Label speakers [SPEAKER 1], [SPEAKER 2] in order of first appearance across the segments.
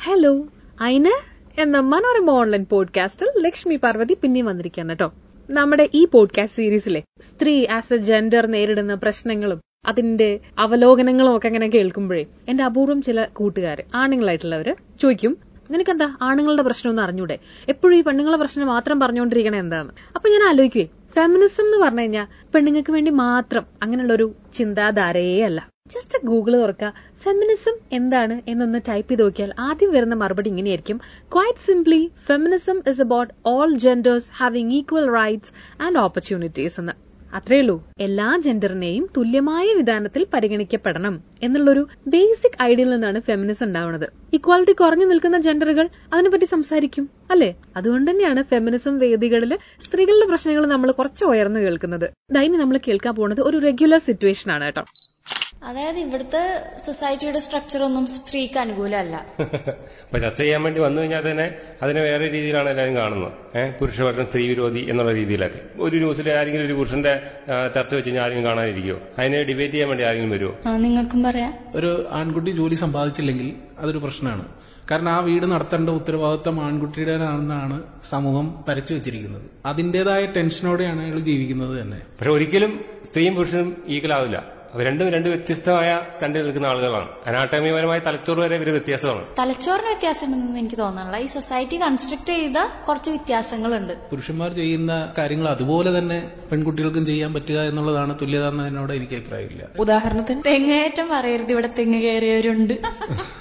[SPEAKER 1] Hello അയിന് എന്ന Manorama online പോഡ്കാസ്റ്റിൽ ലക്ഷ്മി പാർവതി പിന്നെയും വന്നിരിക്കുകയാണ് കേട്ടോ. നമ്മുടെ ഈ പോഡ്കാസ്റ്റ് സീരീസിലെ സ്ത്രീ ആസ് എ ജെൻഡർ നേരിടുന്ന പ്രശ്നങ്ങളും അതിന്റെ അവലോകനങ്ങളും ഒക്കെ അങ്ങനെ കേൾക്കുമ്പോഴേ എന്റെ അപൂർവം ചില കൂട്ടുകാർ ആണുങ്ങളായിട്ടുള്ളവര് ചോദിക്കും നിനക്കെന്താ ആണുങ്ങളുടെ പ്രശ്നമൊന്നും അറിഞ്ഞൂടെ? എപ്പോഴും ഈ പെണ്ണുങ്ങളുടെ പ്രശ്നം മാത്രം പറഞ്ഞുകൊണ്ടിരിക്കണേ എന്താണ് അപ്പൊ ഞാൻ ആലോചിക്കുവേ ഫെമിനിസം എന്ന് പറഞ്ഞു കഴിഞ്ഞാൽ പെണ്ണുങ്ങൾക്ക് വേണ്ടി മാത്രം അങ്ങനെയുള്ള ഒരു ചിന്താധാരയേ അല്ല. ജസ്റ്റ് ഗൂഗിൾ തുറക്കുക. ഫെമിനിസം എന്താണ് എന്നൊന്ന് ടൈപ്പ് ചെയ്ത് നോക്കിയാൽ ആദ്യം വരുന്ന മറുപടി ഇങ്ങനെയായിരിക്കും. Quite simply feminism is about all genders having equal rights and opportunities എന്ന്. അത്രയുള്ളൂ എല്ലാ ജെൻഡറിനെയും തുല്യമായ വിധാനത്തിൽ പരിഗണിക്കപ്പെടണം എന്നുള്ളൊരു ബേസിക് ഐഡിയയിൽ നിന്നാണ് ഫെമിനിസം ഉണ്ടാവുന്നത്. ഇക്വാലിറ്റി കുറഞ്ഞു നിൽക്കുന്ന ജെൻഡറുകൾ അതിനെപ്പറ്റി സംസാരിക്കും അല്ലെ? അതുകൊണ്ട് തന്നെയാണ് ഫെമിനിസം വേദികളിൽ സ്ത്രീകളുടെ പ്രശ്നങ്ങൾ നമ്മൾ കുറച്ച് ഉയർന്നു കേൾക്കുന്നത്. ദൈനി നമ്മൾ കേൾക്കാൻ പോകുന്നത് ഒരു റെഗുലർ സിറ്റുവേഷൻ ആണ് കേട്ടോ.
[SPEAKER 2] അതായത് ഇവിടുത്തെ സൊസൈറ്റിയുടെ സ്ട്രക്ചർ ഒന്നും സ്ത്രീക്ക് അനുകൂലമല്ല.
[SPEAKER 3] അപ്പൊ ചർച്ച ചെയ്യാൻ വേണ്ടി വന്നു കഴിഞ്ഞാൽ തന്നെ അതിനെ വേറെ രീതിയിലാണ് എല്ലാവരും കാണുന്നത്. ഏഹ് പുരുഷപക്ഷം സ്ത്രീ വിരോധി എന്നുള്ള രീതിയിലൊക്കെ. ഒരു ന്യൂസിൽ ആരെങ്കിലും ഒരു പുരുഷന്റെ ചർച്ച വെച്ച് കഴിഞ്ഞാൽ ആരെങ്കിലും കാണാനിരിക്കുമോ അതിനെ ഡിബേറ്റ് ചെയ്യാൻ വേണ്ടി ആരെങ്കിലും വരുമോ
[SPEAKER 2] ആ, നിങ്ങൾക്കും പറയാം.
[SPEAKER 4] ഒരു ആൺകുട്ടി ജോലി സമ്പാദിച്ചില്ലെങ്കിൽ അതൊരു പ്രശ്നമാണ്. കാരണം ആ വീട് നടത്തേണ്ട ഉത്തരവാദിത്തം ആൺകുട്ടിയുടേതാണെന്നാണ് സമൂഹം വരച്ചു വെച്ചിരിക്കുന്നത്. അതിന്റെതായ ടെൻഷനോടെയാണ് അയാൾ ജീവിക്കുന്നത് തന്നെ.
[SPEAKER 3] പക്ഷെ ഒരിക്കലും സ്ത്രീയും പുരുഷനും ഈക്വൽ അവർ രണ്ടും രണ്ട് വ്യത്യസ്തമായ തണ്ടിൽ നിൽക്കുന്ന ആളുകളാണ്. അനാട്ടമിപരമായ തലച്ചോറ് വരെ ഇവർ വ്യത്യാസമാണ്.
[SPEAKER 2] തലച്ചോറിന് വ്യത്യാസമുണ്ടെന്ന് എനിക്ക് തോന്നുന്നില്ല ഈ സൊസൈറ്റി കൺസ്ട്രക്ട് ചെയ്ത കുറച്ച് വ്യത്യാസങ്ങളുണ്ട്.
[SPEAKER 4] പുരുഷന്മാർ ചെയ്യുന്ന കാര്യങ്ങൾ അതുപോലെ തന്നെ പെൺകുട്ടികൾക്കും ചെയ്യാൻ പറ്റുക എന്നുള്ളതാണ് തുല്യത എന്നതിനോട് എനിക്ക് അഭിപ്രായമില്ല.
[SPEAKER 2] ഉദാഹരണത്തിന്? തെങ്ങേറ്റം പറയരുത്. ഇവിടെ തെങ്ങ് കയറിയവരുണ്ട്.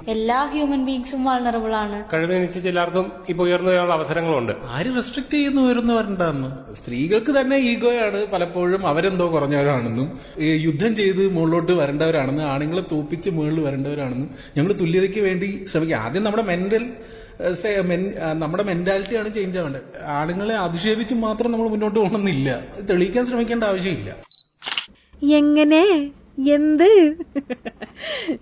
[SPEAKER 2] എല്ലാ ഹ്യൂമൻ ബീങ്സും വളണറബിൾ ആണ്.
[SPEAKER 3] കഴിവനുസരിച്ച് എല്ലാവർക്കും ഇപ്പൊ ഉയർന്നു വരാനുള്ള അവസരങ്ങളുണ്ട്.
[SPEAKER 4] ആര് റെസ്ട്രിക്ട് ചെയ്യുന്നു ഉയർന്നു വരണ്ടെന്ന്? സ്ത്രീകൾക്ക് തന്നെ ഈഗോയാണ് പലപ്പോഴും അവരെന്തോ കുറഞ്ഞവരാണെന്നും ഈ യുദ്ധം ചെയ്ത് മുകളിലോട്ട് വരേണ്ടവരാണെന്ന് ആണുങ്ങളെ തോപ്പിച്ച് മുകളിൽ വരേണ്ടവരാണെന്ന് ഞങ്ങൾ തുല്യതയ്ക്ക് വേണ്ടി ശ്രമിക്കുക ആദ്യം നമ്മുടെ മെന്റൽ നമ്മുടെ മെന്റാലിറ്റിയാണ് ചേഞ്ച് ആവേണ്ടത്. ആണുങ്ങളെ അധിക്ഷേപിച്ച് മാത്രം നമ്മൾ മുന്നോട്ട് പോകണമെന്നില്ല. തെളിയിക്കാൻ ശ്രമിക്കേണ്ട ആവശ്യമില്ല.
[SPEAKER 1] എങ്ങനെ? എന്ത്?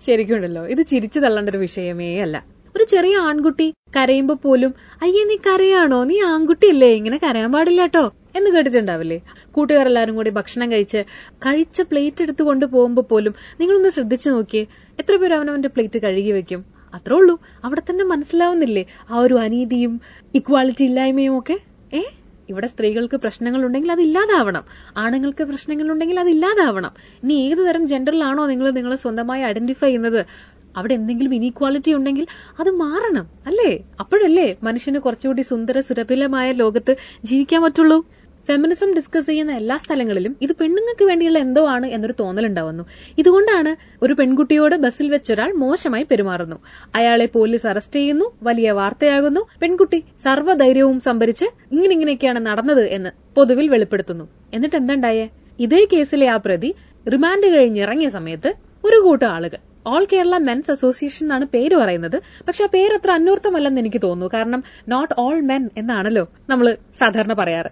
[SPEAKER 1] ശരിക്കുണ്ടല്ലോ. ഇത് ചിരിച്ചു തള്ളേണ്ട ഒരു വിഷയമേ അല്ല. ഒരു ചെറിയ ആൺകുട്ടി കരയുമ്പോ പോലും അയ്യേ നീ കരയാണോ? നീ ആൺകുട്ടിയല്ലേ? ഇങ്ങനെ കരയാൻ പാടില്ല കേട്ടോ എന്ന് കേട്ടിട്ടുണ്ടാവില്ലേ? കൂട്ടുകാരെല്ലാരും കൂടി ഭക്ഷണം കഴിച്ച് കഴിച്ച പ്ലേറ്റ് എടുത്ത് കൊണ്ട് പോകുമ്പോ പോലും നിങ്ങളൊന്ന് ശ്രദ്ധിച്ചു നോക്കിയേ. എത്ര പേര് അവനവന്റെ പ്ലേറ്റ് കഴുകി വെക്കും? അത്രേ ഉള്ളൂ. അവിടെ തന്നെ മനസ്സിലാവുന്നില്ലേ? ആ ഒരു അനീതിയും ഇക്വാളിറ്റി ഇല്ലായ്മയും ഒക്കെ? ഏ? ഇവിടെ സ്ത്രീകൾക്ക് പ്രശ്നങ്ങൾ ഉണ്ടെങ്കിൽ അത് ഇല്ലാതാവണം. ആണുങ്ങൾക്ക് പ്രശ്നങ്ങൾ ഉണ്ടെങ്കിൽ അത് ഇല്ലാതാവണം. ഇനി ഏത് തരം ജെൻഡറിലാണോ നിങ്ങൾ നിങ്ങളെ സ്വന്തമായി ഐഡന്റിഫൈ ചെയ്യുന്നത്? അവിടെ എന്തെങ്കിലും ഇനീക്വാളിറ്റി ഉണ്ടെങ്കിൽ അത് മാറണം. അല്ലേ? അപ്പോഴല്ലേ മനുഷ്യന് കുറച്ചുകൂടി സുന്ദര സുരഭിലമായ ലോകത്ത് ജീവിക്കാൻ പറ്റുള്ളൂ? ഫെമിനിസം ഡിസ്കസ് ചെയ്യുന്ന എല്ലാ സ്ഥലങ്ങളിലും ഇത് പെണ്ണുങ്ങൾക്ക് വേണ്ടിയുള്ള എന്തോ ആണ് എന്നൊരു തോന്നലുണ്ടാവുന്നു ഇതുകൊണ്ടാണ് ഒരു പെൺകുട്ടിയോട് ബസ്സിൽ വെച്ചൊരാൾ മോശമായി പെരുമാറുന്നു. അയാളെ പോലീസ് അറസ്റ്റ് ചെയ്യുന്നു വലിയ വാർത്തയാകുന്നു. പെൺകുട്ടി സർവധൈര്യവും സംഭരിച്ച് ഇങ്ങനെ ഇങ്ങനെയൊക്കെയാണ് നടന്നത് എന്ന് പൊതുവിൽ വെളിപ്പെടുത്തുന്നു. എന്നിട്ട് എന്തുണ്ടായേ ഇതേ കേസിലെ ആ പ്രതി റിമാൻഡ് കഴിഞ്ഞിറങ്ങിയ സമയത്ത് ഒരു കൂട്ടം ആളുകൾ ഓൾ കേരള മെൻസ് അസോസിയേഷൻ എന്നാണ് പേര് പറയുന്നത്. പക്ഷെ ആ പേര് അത്ര അന്വർത്ഥമല്ലെന്ന് എനിക്ക് തോന്നുന്നു. കാരണം നോട്ട് ഓൾ മെൻ എന്നാണല്ലോ നമ്മൾ സാധാരണ പറയാറ്.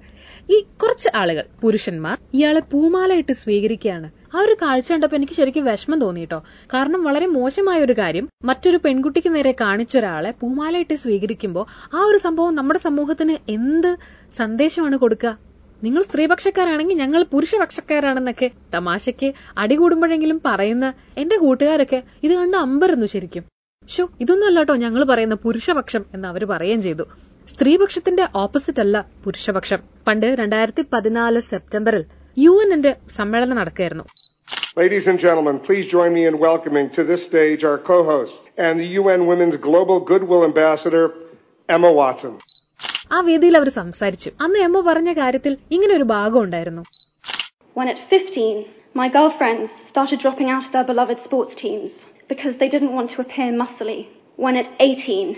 [SPEAKER 1] ഈ കുറച്ച് ആളുകൾ പുരുഷന്മാർ ഇയാളെ പൂമാലയിട്ട് സ്വീകരിക്കുകയാണ്. ആ ഒരു കാഴ്ച കണ്ടപ്പോ എനിക്ക് ശരിക്കും വിഷമം തോന്നിട്ടോ കാരണം വളരെ മോശമായ ഒരു കാര്യം മറ്റൊരു പെൺകുട്ടിക്ക് നേരെ കാണിച്ച ഒരാളെ പൂമാലയിട്ട് സ്വീകരിക്കുമ്പോൾ ആ ഒരു സംഭവം നമ്മുടെ സമൂഹത്തിന് എന്ത് സന്ദേശമാണ് കൊടുക്കുക? നിങ്ങൾ സ്ത്രീപക്ഷക്കാരാണെങ്കിൽ ഞങ്ങൾ പുരുഷപക്ഷക്കാരാണെന്നൊക്കെ തമാശയ്ക്ക് അടികൂടുമ്പോഴെങ്കിലും പറയുന്ന എന്റെ കൂട്ടുകാരൊക്കെ ഇത് കണ്ട് അമ്പരുന്നു ശരിക്കും. ഷോ ഇതൊന്നും അല്ലാട്ടോ ഞങ്ങൾ പറയുന്ന പുരുഷപക്ഷം എന്ന് അവർ പറയുകയും ചെയ്തു. സ്ത്രീപക്ഷത്തിന്റെ ഓപ്പോസിറ്റ് അല്ല പുരുഷപക്ഷം. പണ്ട് രണ്ടായിരത്തി പതിനാല് സെപ്റ്റംബറിൽ യു എന്നിന്റെ സമ്മേളനം നടക്കുകയായിരുന്നു.
[SPEAKER 5] Ladies and gentlemen, please join me in welcoming to this stage our co-host and the UN Women's Global Goodwill Ambassador, Emma Watson.
[SPEAKER 1] ആ വേദിയിൽ അവർ സംസാരിച്ചു അന്ന് എമ്മ പറഞ്ഞ കാര്യത്തിൽ ഇങ്ങനെ ഒരു ഭാഗം ഉണ്ടായിരുന്നു
[SPEAKER 6] When at 15, my girlfriends started dropping out of their beloved sports teams because they didn't want to appear muscly. When at 18,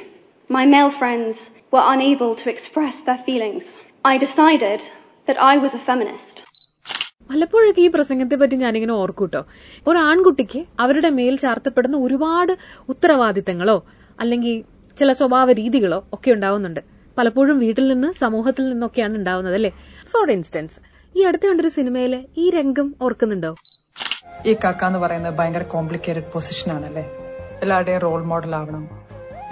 [SPEAKER 6] my male friends were unable to express their feelings. I decided that I was a feminist.
[SPEAKER 1] പലപ്പോഴൊക്കെ ഈ പ്രസംഗത്തെ പറ്റി ഞാനിങ്ങനെ ഓർക്കൂട്ടോ ഒരു ആൺകുട്ടിക്ക് അവരുടെ മേൽ ചാർത്തപ്പെടുന്ന ഒരുപാട് ഉത്തരവാദിത്തങ്ങളോ അല്ലെങ്കിൽ ചില സ്വഭാവ രീതികളോ ഒക്കെ ഉണ്ടാവുന്നുണ്ട് പലപ്പോഴും വീട്ടിൽ നിന്ന് സമൂഹത്തിൽ നിന്നൊക്കെയാണ് ഉണ്ടാവുന്നത് അല്ലെ? ഫോർ ഇൻസ്റ്റൻസ് ഈ അടുത്ത കണ്ടൊരു സിനിമയിലെ ഈ രംഗം ഓർക്കുന്നുണ്ടോ?
[SPEAKER 7] ഈ കാക്ക എന്ന് പറയുന്നത് ഭയങ്കര കോംപ്ലിക്കേറ്റഡ് പൊസിഷൻ ആണല്ലേ? എല്ലാവരുടെയും റോൾ മോഡൽ ആവണം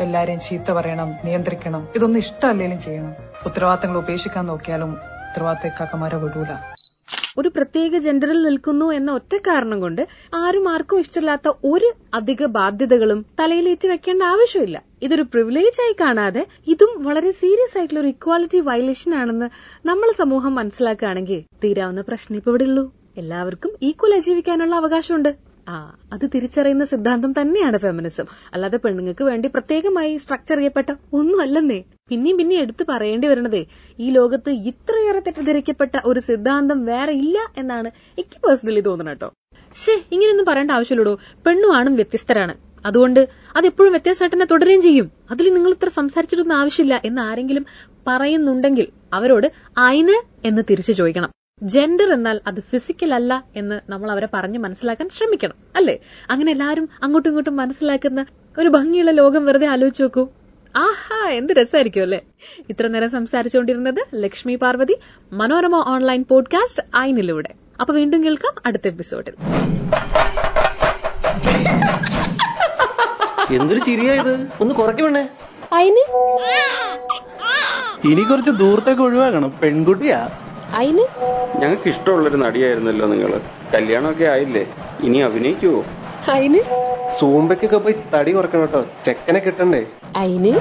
[SPEAKER 7] എല്ലാരെയും ചീത്ത പറയണം നിയന്ത്രിക്കണം. ഇതൊന്നും ഇഷ്ടമല്ലേലും ചെയ്യണം. ഉത്തരവാദിത്തങ്ങൾ ഉപേക്ഷിക്കാൻ നോക്കിയാലും ഉത്തരവാദിത്ത വിടൂല.
[SPEAKER 1] ഒരു പ്രത്യേക ജെൻഡറിൽ നിൽക്കുന്നു എന്ന ഒറ്റ കാരണം കൊണ്ട് ആരും ആർക്കും ഇഷ്ടമില്ലാത്ത ഒരു അധിക ബാധ്യതകളും തലയിലേറ്റ് വെക്കേണ്ട ആവശ്യമില്ല. ഇതൊരു പ്രിവിലേജ് ആയി കാണാതെ ഇതും വളരെ സീരിയസ് ആയിട്ടുള്ള ഒരു ഇക്വാലിറ്റി വയലേഷൻ ആണെന്ന് നമ്മൾ സമൂഹം മനസ്സിലാക്കുകയാണെങ്കിൽ തീരാവുന്ന പ്രശ്നം ഇപ്പൊ ഇവിടെ ഉള്ളൂ എല്ലാവർക്കും ഈക്വൽ ജീവിക്കാനുള്ള അവകാശമുണ്ട്. അത് തിരിച്ചറിയുന്ന സിദ്ധാന്തം തന്നെയാണ് ഫെമിനിസം അല്ലാതെ പെണ്ണുങ്ങൾക്ക് വേണ്ടി പ്രത്യേകമായി സ്ട്രക്ചർ ചെയ്യപ്പെട്ട ഒന്നുമല്ലെന്നേ. പിന്നെയും പിന്നെ എടുത്തു പറയേണ്ടി വരുന്നതേ ഈ ലോകത്ത് ഇത്രയേറെ തെറ്റിദ്ധരിക്കപ്പെട്ട ഒരു സിദ്ധാന്തം വേറെ ഇല്ല എന്നാണ് എനിക്ക് പേഴ്സണലി തോന്നുന്നത് കേട്ടോ. ഷേ ഇങ്ങനെയൊന്നും പറയേണ്ട ആവശ്യമുള്ളൂ പെണ്ണു ആണും വ്യത്യസ്തരാണ്. അതുകൊണ്ട് അതെപ്പോഴും വ്യത്യാസമായിട്ട് തന്നെ തുടരുകയും ചെയ്യും. അതിൽ നിങ്ങൾ ഇത്ര സംസാരിച്ചിട്ടൊന്നും ആവശ്യമില്ല എന്ന് ആരെങ്കിലും പറയുന്നുണ്ടെങ്കിൽ അവരോട് അയിന് എന്ന് തിരിച്ചു ചോദിക്കണം. ജെൻഡർ എന്നാൽ അത് ഫിസിക്കൽ അല്ല എന്ന് നമ്മൾ അവരെ പറഞ്ഞ് മനസ്സിലാക്കാൻ ശ്രമിക്കണം അല്ലേ? അങ്ങനെ എല്ലാവരും അങ്ങോട്ടും ഇങ്ങോട്ടും മനസ്സിലാക്കുന്ന ഒരു ഭംഗിയുള്ള ലോകം വെറുതെ ആലോചിച്ച് നോക്കൂ. ആഹാ എന്ത് രസമായിരിക്കും അല്ലേ? ഇത്ര നേരം സംസാരിച്ചുകൊണ്ടിരുന്നത് ലക്ഷ്മി പാർവതി മനോരമ ഓൺലൈൻ പോഡ്കാസ്റ്റ് ഐനിലൂടെ അപ്പൊ വീണ്ടും കേൾക്കാം അടുത്ത എപ്പിസോഡിൽ.
[SPEAKER 8] എന്തൊരു ചിരിയായത് ഒന്ന് കുറയ്ക്കണേ
[SPEAKER 9] ഇനി കുറച്ച് ദൂരത്തേക്ക് ഒഴിവാക്കണം. പെൺകുട്ടിയാ.
[SPEAKER 10] അയിന്?
[SPEAKER 8] ഞങ്ങൾക്ക് ഇഷ്ടമുള്ളൊരു നടിയായിരുന്നല്ലോ നിങ്ങൾ. കല്യാണമൊക്കെ ആയില്ലേ? ഇനി അഭിനയിക്കുവോ?
[SPEAKER 10] അയിന്?
[SPEAKER 9] സൂമ്പയ്ക്കൊക്കെ പോയി തടി കുറക്കണം കേട്ടോ. ചെക്കനെ കിട്ടണ്ടേ?
[SPEAKER 10] അയിന്?